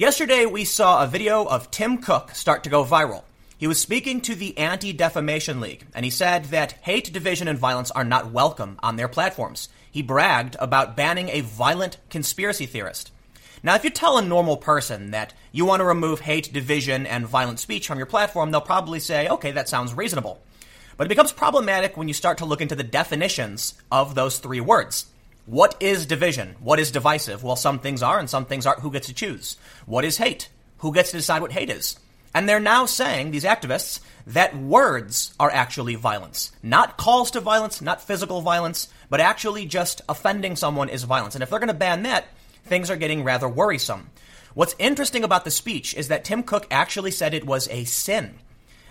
Yesterday, we saw a video of Tim Cook start to go viral. He was speaking to the Anti Defamation League, and he said that hate, division, and violence are not welcome on their platforms. He bragged about banning a violent conspiracy theorist. Now, if you tell a normal person that you want to remove hate, division, and violent speech from your platform, they'll probably say, okay, that sounds reasonable. But it becomes problematic when you start to look into the definitions of those three words. What is division? What is divisive? Well, some things are and some things aren't. Who gets to choose? What is hate? Who gets to decide what hate is? And they're now saying, these activists, that words are actually violence. Not calls to violence, not physical violence, but actually just offending someone is violence. And if they're going to ban that, things are getting rather worrisome. What's interesting about the speech is that Tim Cook actually said it was a sin.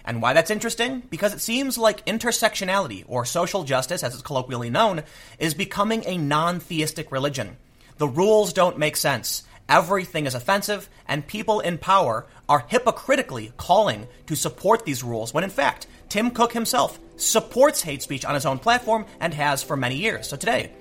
And why that's interesting? Because it seems like intersectionality, or social justice as it's colloquially known, is becoming a non theistic religion. The rules don't make sense. Everything is offensive, and people in power are hypocritically calling to support these rules when in fact, Tim Cook himself supports hate speech on his own platform and has for many years. So today,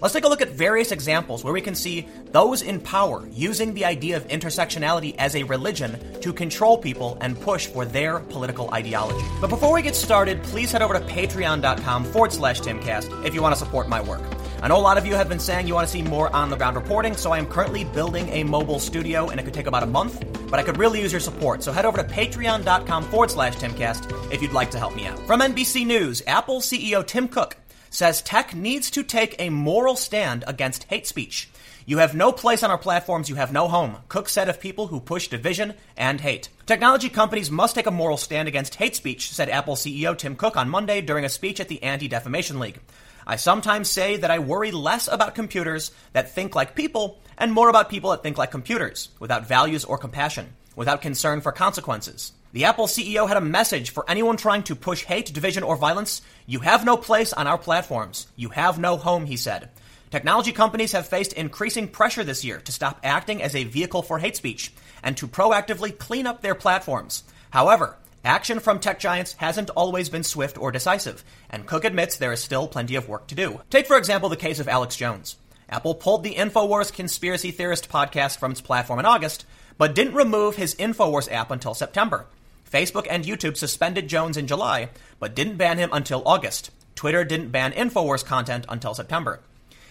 Let's take a look at various examples where we can see those in power using the idea of intersectionality as a religion to control people and push for their political ideology. But before we get started, please head over to patreon.com forward slash timcast if you want to support my work. I know a lot of you have been saying you want to see more on the ground reporting, so I am currently building a mobile studio and it could take about a month, but I could really use your support. So head over to patreon.com forward slash timcast if you'd like to help me out. From NBC News, Apple CEO Tim Cook says tech needs to take a moral stand against hate speech. You have no place on our platforms, you have no home. Cook said of people who push division and hate. Technology companies must take a moral stand against hate speech, said Apple CEO Tim Cook on Monday during a speech at the Anti Defamation League. I sometimes say that I worry less about computers that think like people and more about people that think like computers, without values or compassion, without concern for consequences. The Apple CEO had a message for anyone trying to push hate, division, or violence. You have no place on our platforms. You have no home, he said. Technology companies have faced increasing pressure this year to stop acting as a vehicle for hate speech and to proactively clean up their platforms. However, action from tech giants hasn't always been swift or decisive, and Cook admits there is still plenty of work to do. Take, for example, the case of Alex Jones. Apple pulled the InfoWars Conspiracy Theorist podcast from its platform in August, but didn't remove his InfoWars app until September. Facebook and YouTube suspended Jones in July, but didn't ban him until August. Twitter didn't ban InfoWars content until September.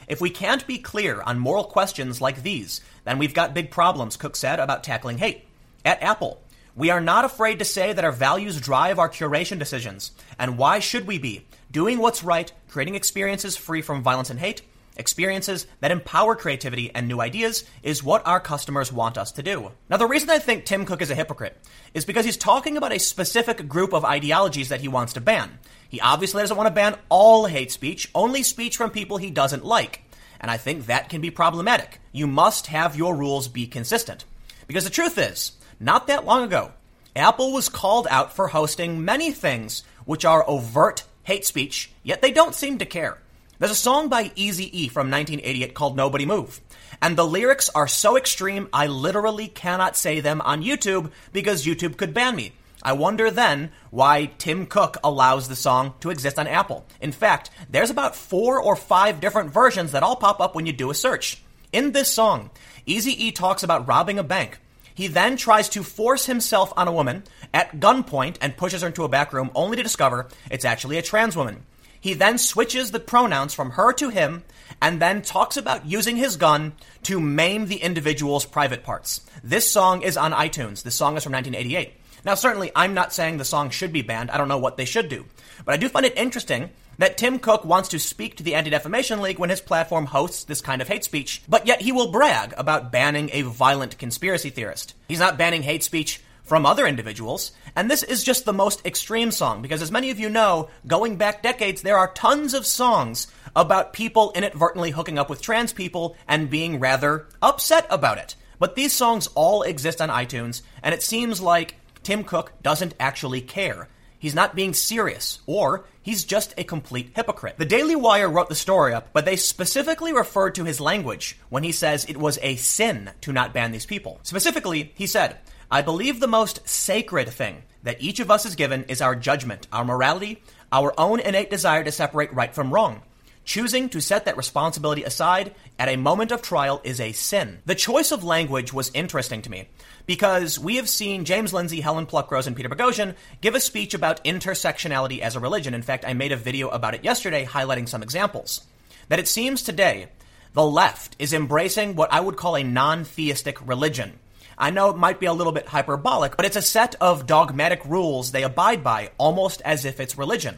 If we can't be clear on moral questions like these, then we've got big problems, Cook said about tackling hate. At Apple, we are not afraid to say that our values drive our curation decisions. And why should we be? Doing what's right, creating experiences free from violence and hate, Experiences that empower creativity and new ideas is what our customers want us to do. Now, the reason I think Tim Cook is a hypocrite is because he's talking about a specific group of ideologies that he wants to ban. He obviously doesn't want to ban all hate speech, only speech from people he doesn't like. And I think that can be problematic. You must have your rules be consistent. Because the truth is, not that long ago, Apple was called out for hosting many things which are overt hate speech, yet they don't seem to care. There's a song by Easy E from 1988 called Nobody Move. And the lyrics are so extreme, I literally cannot say them on YouTube because YouTube could ban me. I wonder then why Tim Cook allows the song to exist on Apple. In fact, there's about four or five different versions that all pop up when you do a search. In this song, Easy E talks about robbing a bank. He then tries to force himself on a woman at gunpoint and pushes her into a back room only to discover it's actually a trans woman. He then switches the pronouns from her to him and then talks about using his gun to maim the individual's private parts. This song is on iTunes. This song is from 1988. Now, certainly, I'm not saying the song should be banned. I don't know what they should do. But I do find it interesting that Tim Cook wants to speak to the Anti Defamation League when his platform hosts this kind of hate speech, but yet he will brag about banning a violent conspiracy theorist. He's not banning hate speech from other individuals. And this is just the most extreme song because, as many of you know, going back decades, there are tons of songs about people inadvertently hooking up with trans people and being rather upset about it. But these songs all exist on iTunes, and it seems like Tim Cook doesn't actually care. He's not being serious, or he's just a complete hypocrite. The Daily Wire wrote the story up, but they specifically referred to his language when he says it was a sin to not ban these people. Specifically, he said, I believe the most sacred thing that each of us is given is our judgment, our morality, our own innate desire to separate right from wrong. Choosing to set that responsibility aside at a moment of trial is a sin. The choice of language was interesting to me because we have seen James Lindsay, Helen Pluckrose, and Peter Boghossian give a speech about intersectionality as a religion. In fact, I made a video about it yesterday highlighting some examples. That it seems today the left is embracing what I would call a non theistic religion. I know it might be a little bit hyperbolic, but it's a set of dogmatic rules they abide by almost as if it's religion.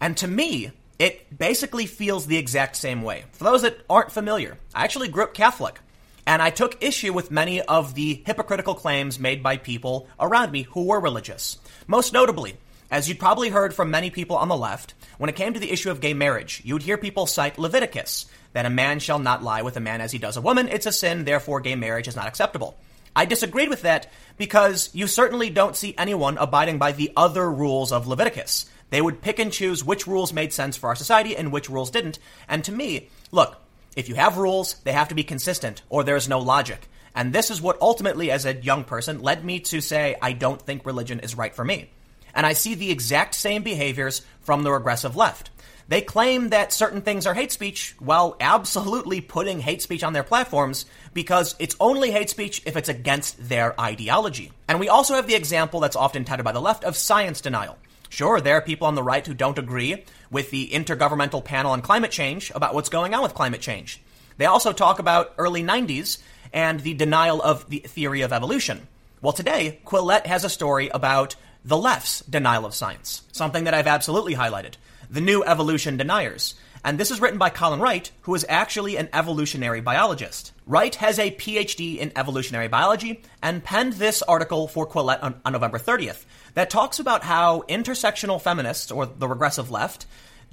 And to me, it basically feels the exact same way. For those that aren't familiar, I actually grew up Catholic, and I took issue with many of the hypocritical claims made by people around me who were religious. Most notably, as you'd probably heard from many people on the left, when it came to the issue of gay marriage, you would hear people cite Leviticus, that a man shall not lie with a man as he does a woman. It's a sin, therefore gay marriage is not acceptable. I disagreed with that because you certainly don't see anyone abiding by the other rules of Leviticus. They would pick and choose which rules made sense for our society and which rules didn't. And to me, look, if you have rules, they have to be consistent or there's no logic. And this is what ultimately, as a young person, led me to say, I don't think religion is right for me. And I see the exact same behaviors from the regressive left. They claim that certain things are hate speech while absolutely putting hate speech on their platforms because it's only hate speech if it's against their ideology. And we also have the example that's often touted by the left of science denial. Sure, there are people on the right who don't agree with the Intergovernmental Panel on Climate Change about what's going on with climate change. They also talk about early 90s and the denial of the theory of evolution. Well, today, Quillette has a story about the left's denial of science, something that I've absolutely highlighted. The New Evolution Deniers. And this is written by Colin Wright, who is actually an evolutionary biologist. Wright has a PhD in evolutionary biology and penned this article for Quillette on, on November 30th that talks about how intersectional feminists, or the regressive left,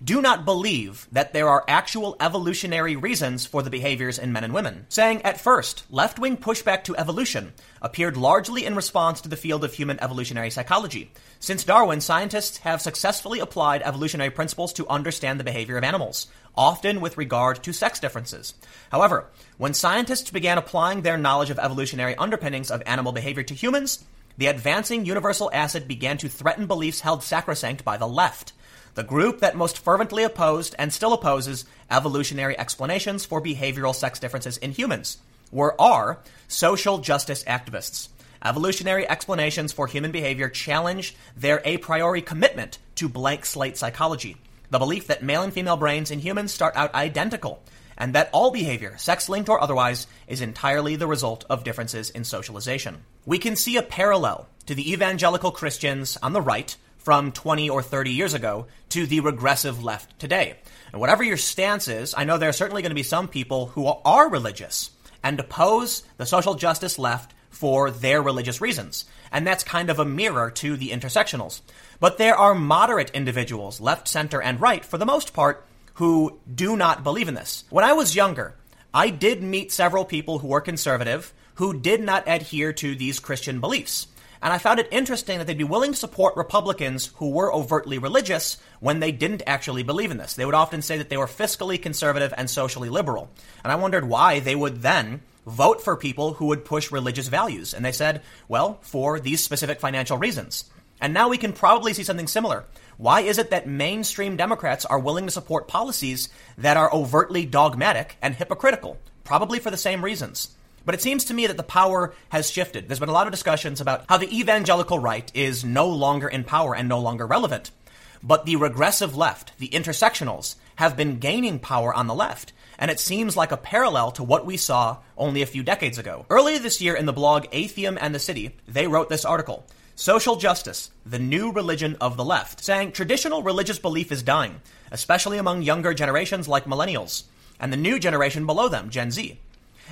do not believe that there are actual evolutionary reasons for the behaviors in men and women, saying at first, left wing pushback to evolution appeared largely in response to the field of human evolutionary psychology. Since Darwin, scientists have successfully applied evolutionary principles to understand the behavior of animals, often with regard to sex differences. However, when scientists began applying their knowledge of evolutionary underpinnings of animal behavior to humans, the advancing universal acid began to threaten beliefs held sacrosanct by the left the group that most fervently opposed and still opposes evolutionary explanations for behavioral sex differences in humans were are social justice activists. Evolutionary explanations for human behavior challenge their a priori commitment to blank slate psychology, the belief that male and female brains in humans start out identical, and that all behavior, sex linked or otherwise, is entirely the result of differences in socialization. We can see a parallel to the evangelical Christians on the right from 20 or 30 years ago to the regressive left today. And whatever your stance is, I know there are certainly going to be some people who are religious and oppose the social justice left for their religious reasons. And that's kind of a mirror to the intersectionals. But there are moderate individuals, left, center, and right, for the most part, who do not believe in this. When I was younger, I did meet several people who were conservative who did not adhere to these Christian beliefs. And I found it interesting that they'd be willing to support Republicans who were overtly religious when they didn't actually believe in this. They would often say that they were fiscally conservative and socially liberal. And I wondered why they would then vote for people who would push religious values. And they said, well, for these specific financial reasons. And now we can probably see something similar. Why is it that mainstream Democrats are willing to support policies that are overtly dogmatic and hypocritical? Probably for the same reasons. But it seems to me that the power has shifted. There's been a lot of discussions about how the evangelical right is no longer in power and no longer relevant. But the regressive left, the intersectionals, have been gaining power on the left. And it seems like a parallel to what we saw only a few decades ago. Earlier this year in the blog Atheum and the City, they wrote this article. Social Justice, the new religion of the left, saying traditional religious belief is dying, especially among younger generations like millennials, and the new generation below them, Gen Z.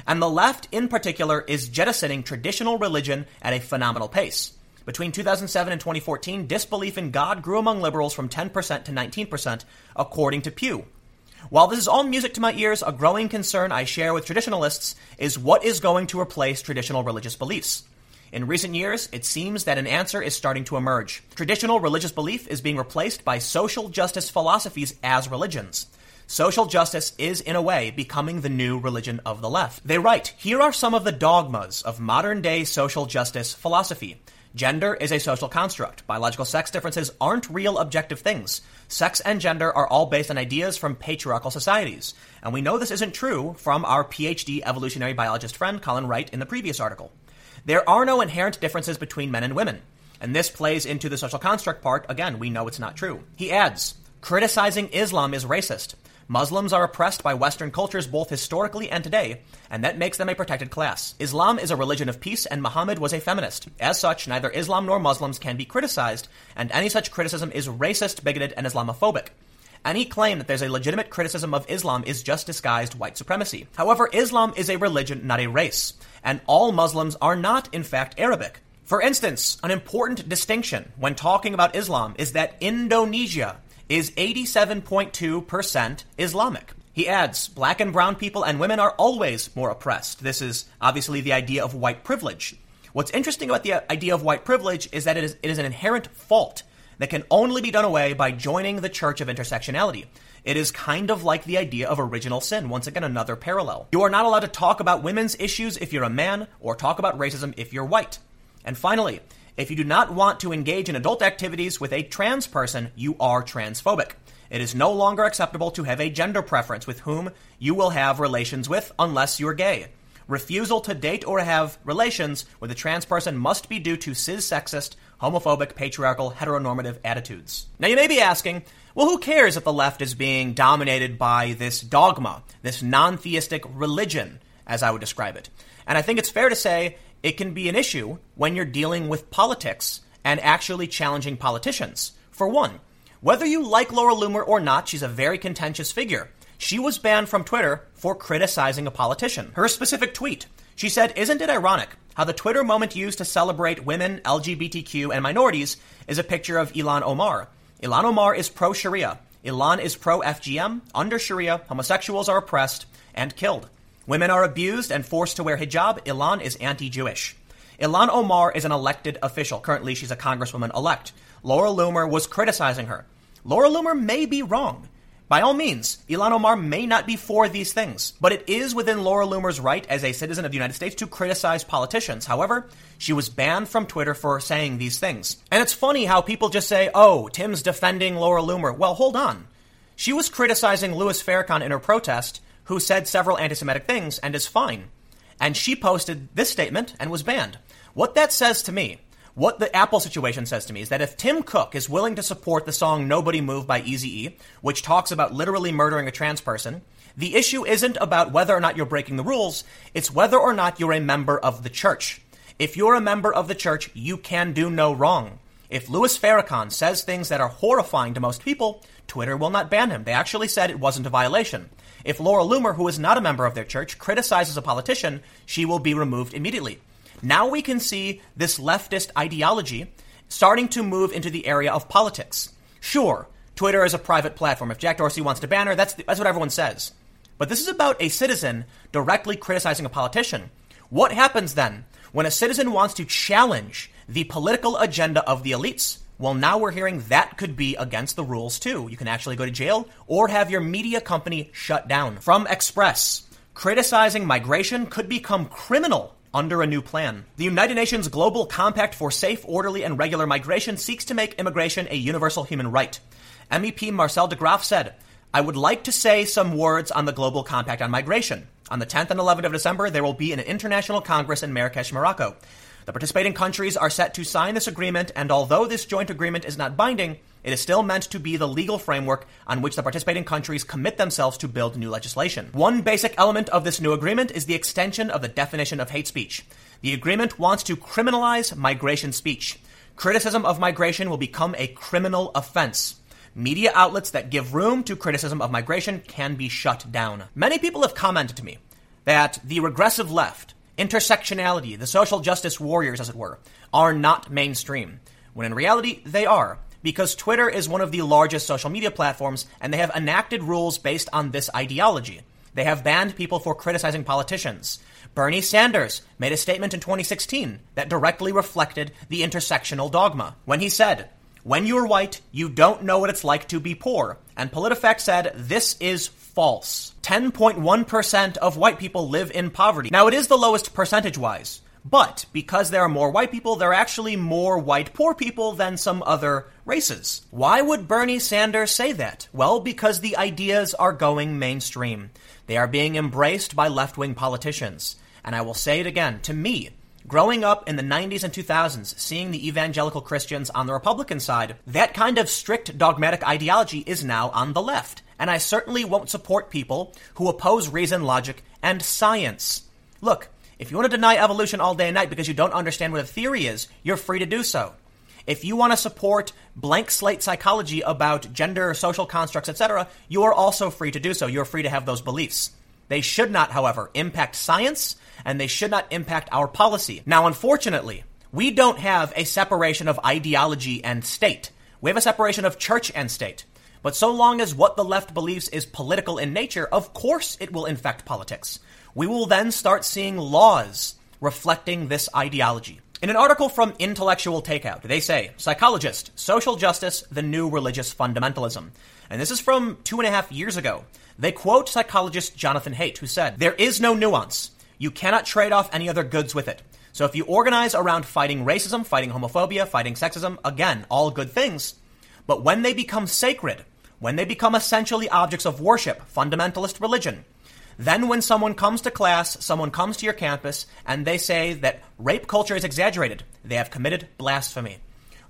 And the left, in particular, is jettisoning traditional religion at a phenomenal pace. Between 2007 and 2014, disbelief in God grew among liberals from 10% to 19%, according to Pew. While this is all music to my ears, a growing concern I share with traditionalists is what is going to replace traditional religious beliefs. In recent years, it seems that an answer is starting to emerge. Traditional religious belief is being replaced by social justice philosophies as religions. Social justice is, in a way, becoming the new religion of the left. They write, here are some of the dogmas of modern day social justice philosophy. Gender is a social construct. Biological sex differences aren't real objective things. Sex and gender are all based on ideas from patriarchal societies. And we know this isn't true from our PhD evolutionary biologist friend Colin Wright in the previous article. There are no inherent differences between men and women. And this plays into the social construct part. Again, we know it's not true. He adds, criticizing Islam is racist. Muslims are oppressed by Western cultures both historically and today, and that makes them a protected class. Islam is a religion of peace, and Muhammad was a feminist. As such, neither Islam nor Muslims can be criticized, and any such criticism is racist, bigoted, and Islamophobic. Any claim that there's a legitimate criticism of Islam is just disguised white supremacy. However, Islam is a religion, not a race, and all Muslims are not, in fact, Arabic. For instance, an important distinction when talking about Islam is that Indonesia is 87.2% Islamic. He adds, black and brown people and women are always more oppressed. This is obviously the idea of white privilege. What's interesting about the idea of white privilege is that it is, it is an inherent fault that can only be done away by joining the Church of Intersectionality. It is kind of like the idea of original sin. Once again, another parallel. You are not allowed to talk about women's issues if you're a man, or talk about racism if you're white. And finally, if you do not want to engage in adult activities with a trans person, you are transphobic. It is no longer acceptable to have a gender preference with whom you will have relations with unless you're gay. Refusal to date or have relations with a trans person must be due to cis sexist, homophobic, patriarchal, heteronormative attitudes. Now you may be asking, well, who cares if the left is being dominated by this dogma, this non theistic religion, as I would describe it? And I think it's fair to say it can be an issue when you're dealing with politics and actually challenging politicians. For one, whether you like Laura Loomer or not, she's a very contentious figure. She was banned from Twitter for criticizing a politician. Her specific tweet, she said, Isn't it ironic how the Twitter moment used to celebrate women, LGBTQ, and minorities is a picture of Ilhan Omar? Ilhan Omar is pro Sharia. Ilhan is pro FGM. Under Sharia, homosexuals are oppressed and killed. Women are abused and forced to wear hijab. Ilhan is anti Jewish. Ilhan Omar is an elected official. Currently, she's a congresswoman elect. Laura Loomer was criticizing her. Laura Loomer may be wrong. By all means, Ilhan Omar may not be for these things, but it is within Laura Loomer's right as a citizen of the United States to criticize politicians. However, she was banned from Twitter for saying these things. And it's funny how people just say, oh, Tim's defending Laura Loomer. Well, hold on. She was criticizing Louis Farrakhan in her protest, who said several anti Semitic things and is fine. And she posted this statement and was banned. What that says to me, what the Apple situation says to me, is that if Tim Cook is willing to support the song Nobody Move by Easy E, which talks about literally murdering a trans person, the issue isn't about whether or not you're breaking the rules, it's whether or not you're a member of the church. If you're a member of the church, you can do no wrong. If Louis Farrakhan says things that are horrifying to most people, Twitter will not ban him. They actually said it wasn't a violation. If Laura Loomer, who is not a member of their church, criticizes a politician, she will be removed immediately. Now we can see this leftist ideology starting to move into the area of politics. Sure, Twitter is a private platform. If Jack Dorsey wants to ban her, that's, that's what everyone says. But this is about a citizen directly criticizing a politician. What happens then when a citizen wants to challenge the political agenda of the elites? Well, now we're hearing that could be against the rules too. You can actually go to jail or have your media company shut down. From Express, criticizing migration could become criminal under a new plan. The United Nations Global Compact for Safe, Orderly, and Regular Migration seeks to make immigration a universal human right. MEP Marcel de Graaf said, I would like to say some words on the Global Compact on Migration. On the 10th and 11th of December, there will be an international congress in Marrakesh, Morocco. The participating countries are set to sign this agreement, and although this joint agreement is not binding, it is still meant to be the legal framework on which the participating countries commit themselves to build new legislation. One basic element of this new agreement is the extension of the definition of hate speech. The agreement wants to criminalize migration speech. Criticism of migration will become a criminal offense. Media outlets that give room to criticism of migration can be shut down. Many people have commented to me that the regressive left, intersectionality, the social justice warriors, as it were, are not mainstream, when in reality they are, because Twitter is one of the largest social media platforms and they have enacted rules based on this ideology. They have banned people for criticizing politicians. Bernie Sanders made a statement in 2016 that directly reflected the intersectional dogma when he said, When you're white, you don't know what it's like to be poor. And PolitiFact said this is false. 10.1% of white people live in poverty. Now, it is the lowest percentage wise, but because there are more white people, there are actually more white poor people than some other races. Why would Bernie Sanders say that? Well, because the ideas are going mainstream. They are being embraced by left wing politicians. And I will say it again to me, Growing up in the 90s and 2000s, seeing the evangelical Christians on the Republican side, that kind of strict dogmatic ideology is now on the left. And I certainly won't support people who oppose reason, logic, and science. Look, if you want to deny evolution all day and night because you don't understand what a theory is, you're free to do so. If you want to support blank slate psychology about gender, social constructs, etc., you are also free to do so. You're free to have those beliefs. They should not, however, impact science and they should not impact our policy. Now, unfortunately, we don't have a separation of ideology and state. We have a separation of church and state. But so long as what the left believes is political in nature, of course it will infect politics. We will then start seeing laws reflecting this ideology. In an article from Intellectual Takeout, they say, Psychologist, Social Justice, the New Religious Fundamentalism. And this is from two and a half years ago. They quote psychologist Jonathan Haidt, who said, There is no nuance. You cannot trade off any other goods with it. So if you organize around fighting racism, fighting homophobia, fighting sexism, again, all good things. But when they become sacred, when they become essentially objects of worship, fundamentalist religion, then when someone comes to class, someone comes to your campus, and they say that rape culture is exaggerated, they have committed blasphemy.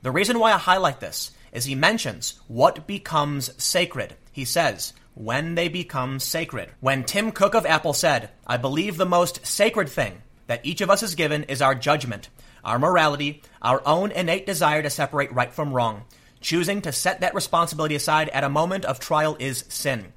The reason why I highlight this is he mentions what becomes sacred. He says, when they become sacred. When Tim Cook of Apple said, I believe the most sacred thing that each of us is given is our judgment, our morality, our own innate desire to separate right from wrong. Choosing to set that responsibility aside at a moment of trial is sin.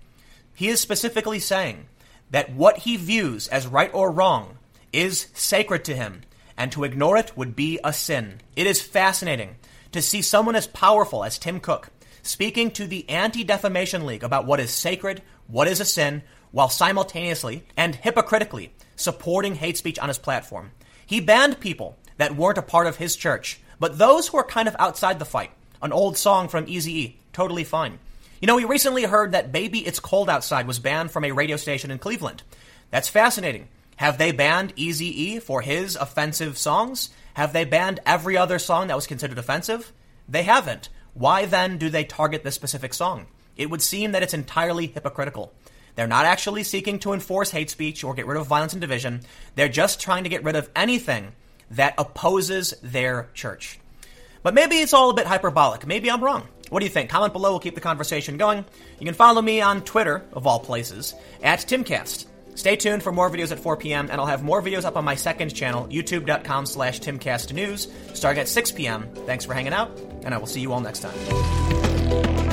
He is specifically saying that what he views as right or wrong is sacred to him, and to ignore it would be a sin. It is fascinating to see someone as powerful as Tim Cook speaking to the Anti Defamation League about what is sacred, what is a sin, while simultaneously and hypocritically supporting hate speech on his platform. He banned people that weren't a part of his church, but those who are kind of outside the fight. An old song from Eazy-E, totally fine. You know, we recently heard that Baby It's Cold Outside was banned from a radio station in Cleveland. That's fascinating. Have they banned Eazy-E for his offensive songs? Have they banned every other song that was considered offensive? They haven't. Why then do they target this specific song? It would seem that it's entirely hypocritical. They're not actually seeking to enforce hate speech or get rid of violence and division. They're just trying to get rid of anything that opposes their church. But maybe it's all a bit hyperbolic. Maybe I'm wrong. What do you think? Comment below. We'll keep the conversation going. You can follow me on Twitter, of all places, at Timcast. Stay tuned for more videos at 4 p.m., and I'll have more videos up on my second channel, youtube.com slash timcastnews, starting at 6 p.m. Thanks for hanging out, and I will see you all next time.